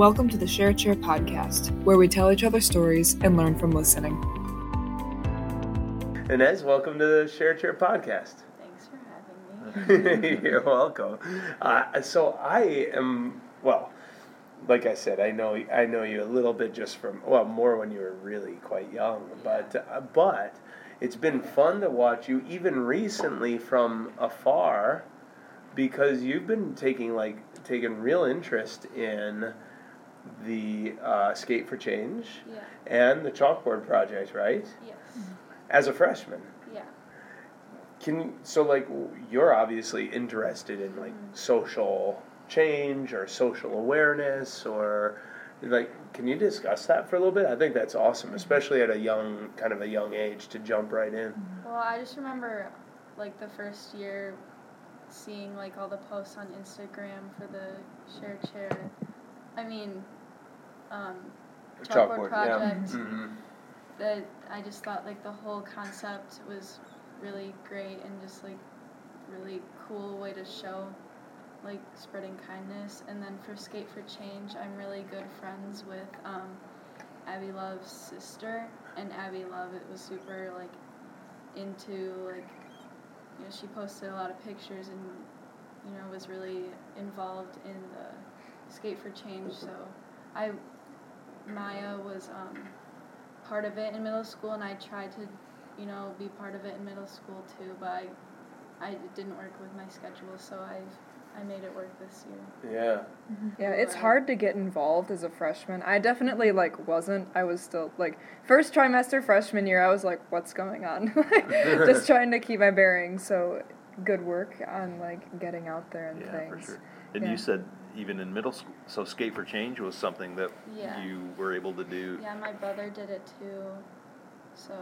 Welcome to the Share Chair podcast, where we tell each other stories and learn from listening. Inez, welcome to the Share Chair podcast. Thanks for having me. You're welcome. Uh, so I am well, like I said, I know I know you a little bit just from well more when you were really quite young, but uh, but it's been fun to watch you even recently from afar because you've been taking like taking real interest in the uh, Skate for Change Yeah. and the Chalkboard Project, right? Yes. As a freshman. Yeah. Can so like you're obviously interested in like Mhm. social change or social awareness or like can you discuss that for a little bit? I think that's awesome, especially at a young kind of a young age to jump right in. Well, I just remember, like the first year, seeing like all the posts on Instagram for the share chair. I mean, um, chalkboard, project. hmm That I just thought like the whole concept was really great and just like really cool way to show like spreading kindness. And then for Skate for Change, I'm really good friends with um, Abby Love's sister, and Abby Love it was super like into like you know she posted a lot of pictures and you know was really involved in the Skate for Change. So I Maya was um, part of it in middle school, and I tried to, you know, be part of it in middle school too. But I, I it didn't work with my schedule, so I, I made it work this year. Yeah. Yeah, it's hard to get involved as a freshman. I definitely like wasn't. I was still like first trimester freshman year. I was like, what's going on? Just trying to keep my bearings. So good work on like getting out there and Yeah, things. for sure. And Yeah. you said even in middle school, so Skate for Change was something that Yeah. you were able to do. Yeah, my brother did it too, so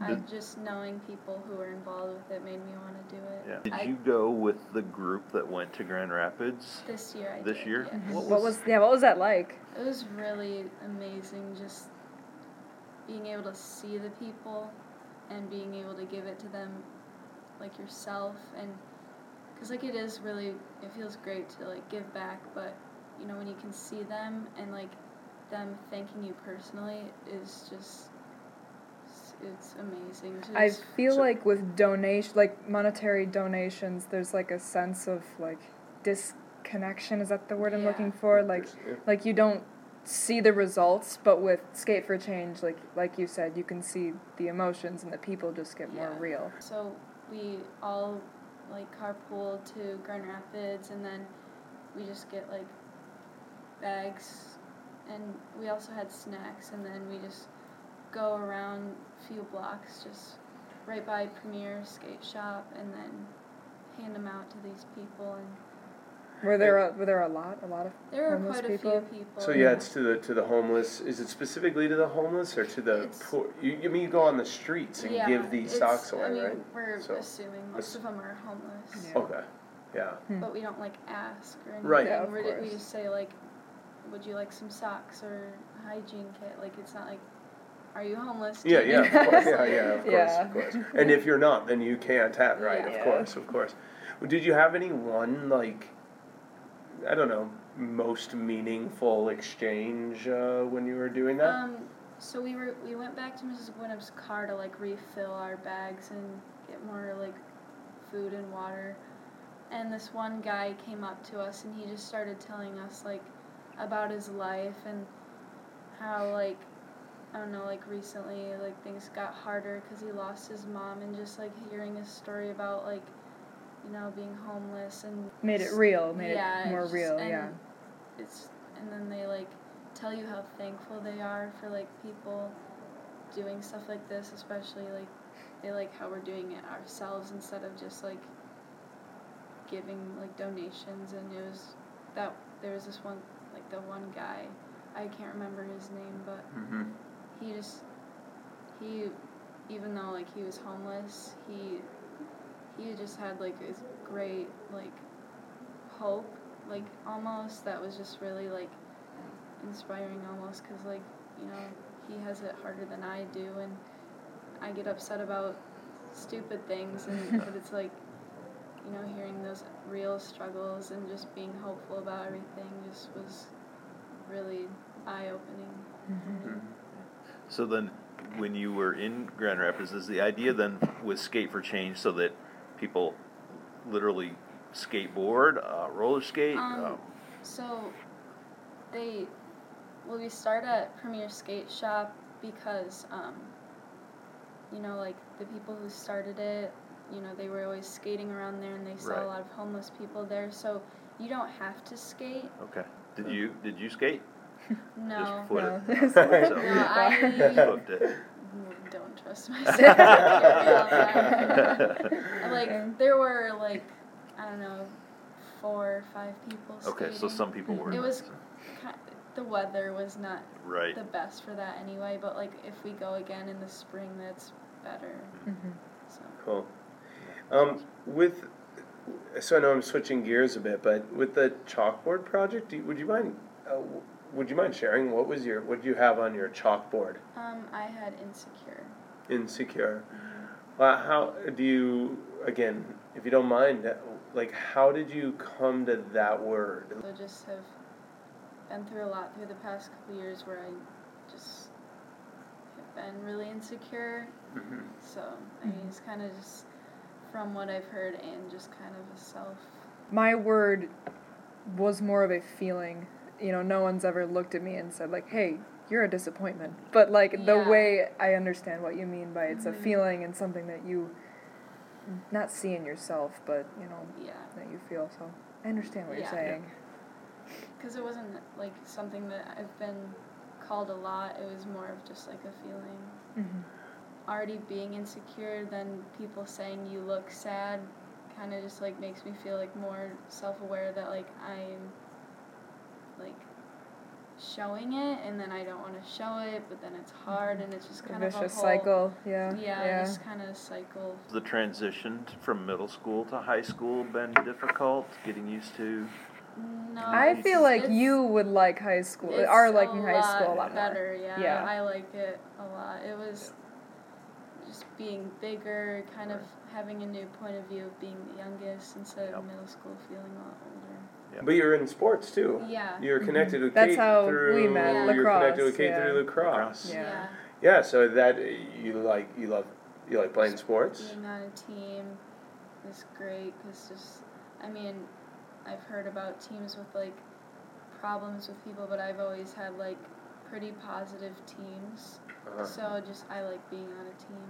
I just knowing people who were involved with it made me want to do it. Yeah. Did I, you go with the group that went to Grand Rapids? This year I This did, year? yes. Mm-hmm. What What was yeah? What was that like? It was really amazing just being able to see the people and being able to give it to them like yourself and because like it is really it feels great to like give back but you know when you can see them and like them thanking you personally is just it's, it's amazing to I feel So- like with donation, like monetary donations, there's like a sense of like disconnection. Is that the word I'm Yeah. looking for? Like, like you don't see the results, but with Skate for Change, like like you said, you can see the emotions and the people just get more real. So we all like carpool to Grand Rapids, and then we just get like bags, and we also had snacks, and then we just go around a few blocks, just right by Premier Skate Shop, and then hand them out to these people, and Were there a, were there a lot a lot of there were Homeless quite people? a few people. So yeah, it's to the to the homeless. Is it specifically to the homeless or to the It's- poor? You, you mean you go on the streets and Yeah, give these socks away, I mean, right? we're So- assuming most of them are homeless. Yeah. Okay. Yeah. Hmm. but we don't like ask or anything. Right. Yeah, of We're we just say like, would you like some socks or hygiene kit? Like it's not like, are you homeless? Yeah, yeah, of course, yeah, yeah, of course, Yeah. of course. And if you're not, then you can't have, right? Yeah. Of Yeah. course, of course. Well, Did you have any one like, I don't know, most meaningful exchange uh, when you were doing that? Um, so we were we went back to Mrs. Wynnup's car to like refill our bags and get more like food and water. And this one guy came up to us and he just started telling us like about his life and how like I don't know like recently like things got harder because he lost his mom and just like hearing his story about like you know being homeless and made it real, made yeah, it more just- real, and yeah. It's and then they like tell you how thankful they are for like people doing stuff like this, especially like they like how we're doing it ourselves instead of just like giving like donations and it was that there was this one like the one guy I can't remember his name but mm-hmm. he just he even though like he was homeless he he just had like this great like hope like almost that was just really like inspiring almost because like you know he has it harder than i do and i get upset about stupid things and but it's like you know hearing those real struggles and just being hopeful about everything just was really eye opening. Mm-hmm. So then, when you were in Grand Rapids, is the idea then with Skate for Change so that people literally skateboard, uh, roller skate? Um, um, So they, well, we start at Premier Skate Shop because, um, you know, like the people who started it, you know, they were always skating around there and they saw Right. a lot of homeless people there. So you don't have to skate. okay. Did you did you skate? No. foot No. it. So- No, I- Just hooked it. Don't trust like there were like I don't know four or five people. Okay, so some people were. It was so- ki- the weather was not right. the best for that anyway. But like if we go again in the spring, that's better. Mhm. So Cool. Um, with so I know I'm switching gears a bit, but with the chalkboard project, do you, would you mind? Uh, would you mind sharing what was your what did you have on your chalkboard? um, I had insecure. Insecure. Uh, how do you again, if you don't mind, uh, like how did you come to that word? So just have been through a lot through the past couple years where I just have been really insecure. Mhm. So I mean, it's kind of just from what I've heard and just kind of a self. My word was more of a feeling. You know, no one's ever looked at me and said like, "Hey, you're a disappointment." But like the way I understand what you mean by it's a Mhm. feeling and something that you not see in yourself, but you know Yeah. that you feel. So I understand what Yeah. you're saying. Because it wasn't like something that I've been called a lot. It was more of just like a feeling. Mm-hmm. Already being insecure, then people saying you look sad, kind of just like makes me feel like more self-aware that like I'm like showing it, and then I don't want to show it, but then it's hard, and it's just A kind of a vicious whole cycle. Yeah. Yeah, Yeah. just kind of a cycle. the transition from middle school to high school been difficult? Getting used to. No, I feel like you would like high school. It's Are liking high lot school a lot more. better. Yeah, Yeah. I like it a lot. It was just being bigger, kind of having a new point of view of being the youngest instead Yep. of middle school feeling a lot older. But you're in sports too. Yeah. You're connected with That's Kate how we through. met, You're connected lacrosse, with Kate yeah. through lacrosse. Yeah. yeah. Yeah, so that you like you love you like playing sports. Being on a team is great because just, I mean, I've heard about teams with like problems with people, but I've always had like pretty positive teams. Uh-huh. So just I like being on a team.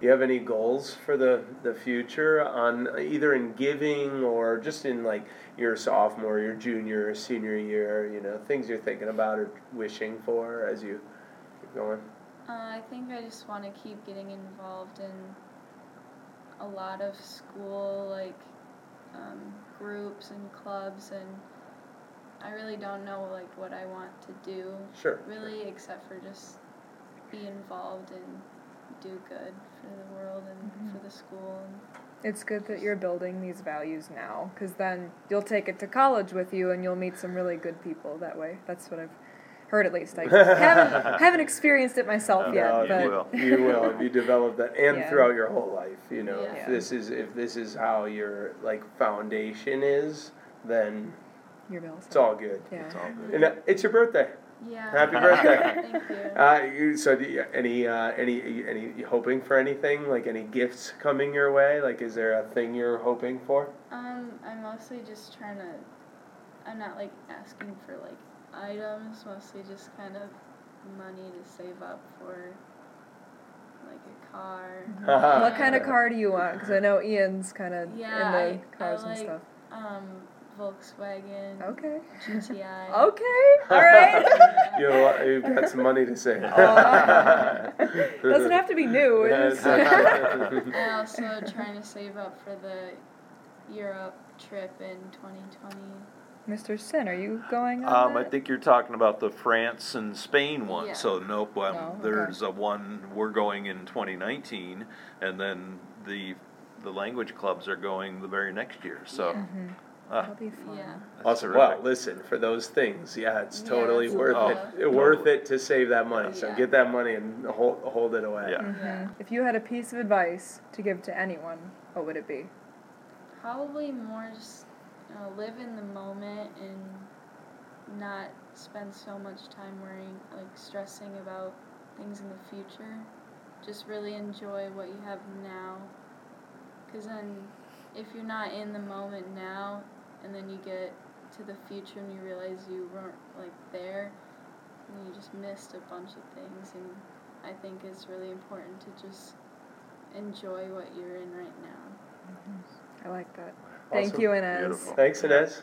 Do you have any goals for the the future on either in giving or just in like your sophomore, your junior, senior year? You know, things you're thinking about or wishing for as you keep going. Uh, I think I just want to keep getting involved in a lot of school like um, groups and clubs, and I really don't know like what I want to do Sure. really, except for just be involved and do good for the world and Mhm. for the school. And It's good that you're building these values now, because then you'll take it to college with you, and you'll meet some really good people that way. That's what I've heard, at least. I haven't haven't experienced it myself No, yet, No, you will. You will if you develop that, and Yeah. throughout your whole life. You know, Yeah. if this is if this is how your like foundation is, then you're built. it's all good. Yeah. It's all good. And uh, it's your birthday. Yeah. Happy birthday. Thank you. Uh, you, so, do you, any, uh, any, any, you hoping for anything? Like any gifts coming your way? Like, is there a thing you're hoping for? Um, I'm mostly just trying to. I'm not like asking for like items. Mostly just kind of money to save up for like a car. What kind of car do you want? Because I know Ian's kind of Yeah, in the I- cars I and like- stuff. Um, Volkswagen. Okay. GTI. Okay. All right. You know, you've got some money to save. Oh. Doesn't have to be new. it Yeah, is- exactly. I'm also trying to save up for the Europe trip in 2020. Mr. Sin, are you going on Um, I think you're talking about the France and Spain one. Yeah. So nope. Um, Oh, okay. There's a one we're going in 2019, and then the the language clubs are going the very next year. So Yeah. Mhm. Ah, That'll be fun. Yeah. that's Awesome. terrific. Well, listen, for those things, yeah, it's Yeah, totally that's a worth lot. it. Worth it to save that money. So Yeah. get that money and hold, hold it away. Yeah. Mhm. Yeah. If you had a piece of advice to give to anyone, what would it be? Probably more just you know, live in the moment and not spend so much time worrying, like stressing about things in the future. Just really enjoy what you have now. Because then, if you're not in the moment now, and then you get to the future and you realize you weren't like there, and you just missed a bunch of things. And I think it's really important to just enjoy what you're in right now. Mm-hmm. I like that. Thank Awesome. you, Inez. Beautiful. Thanks, Inez.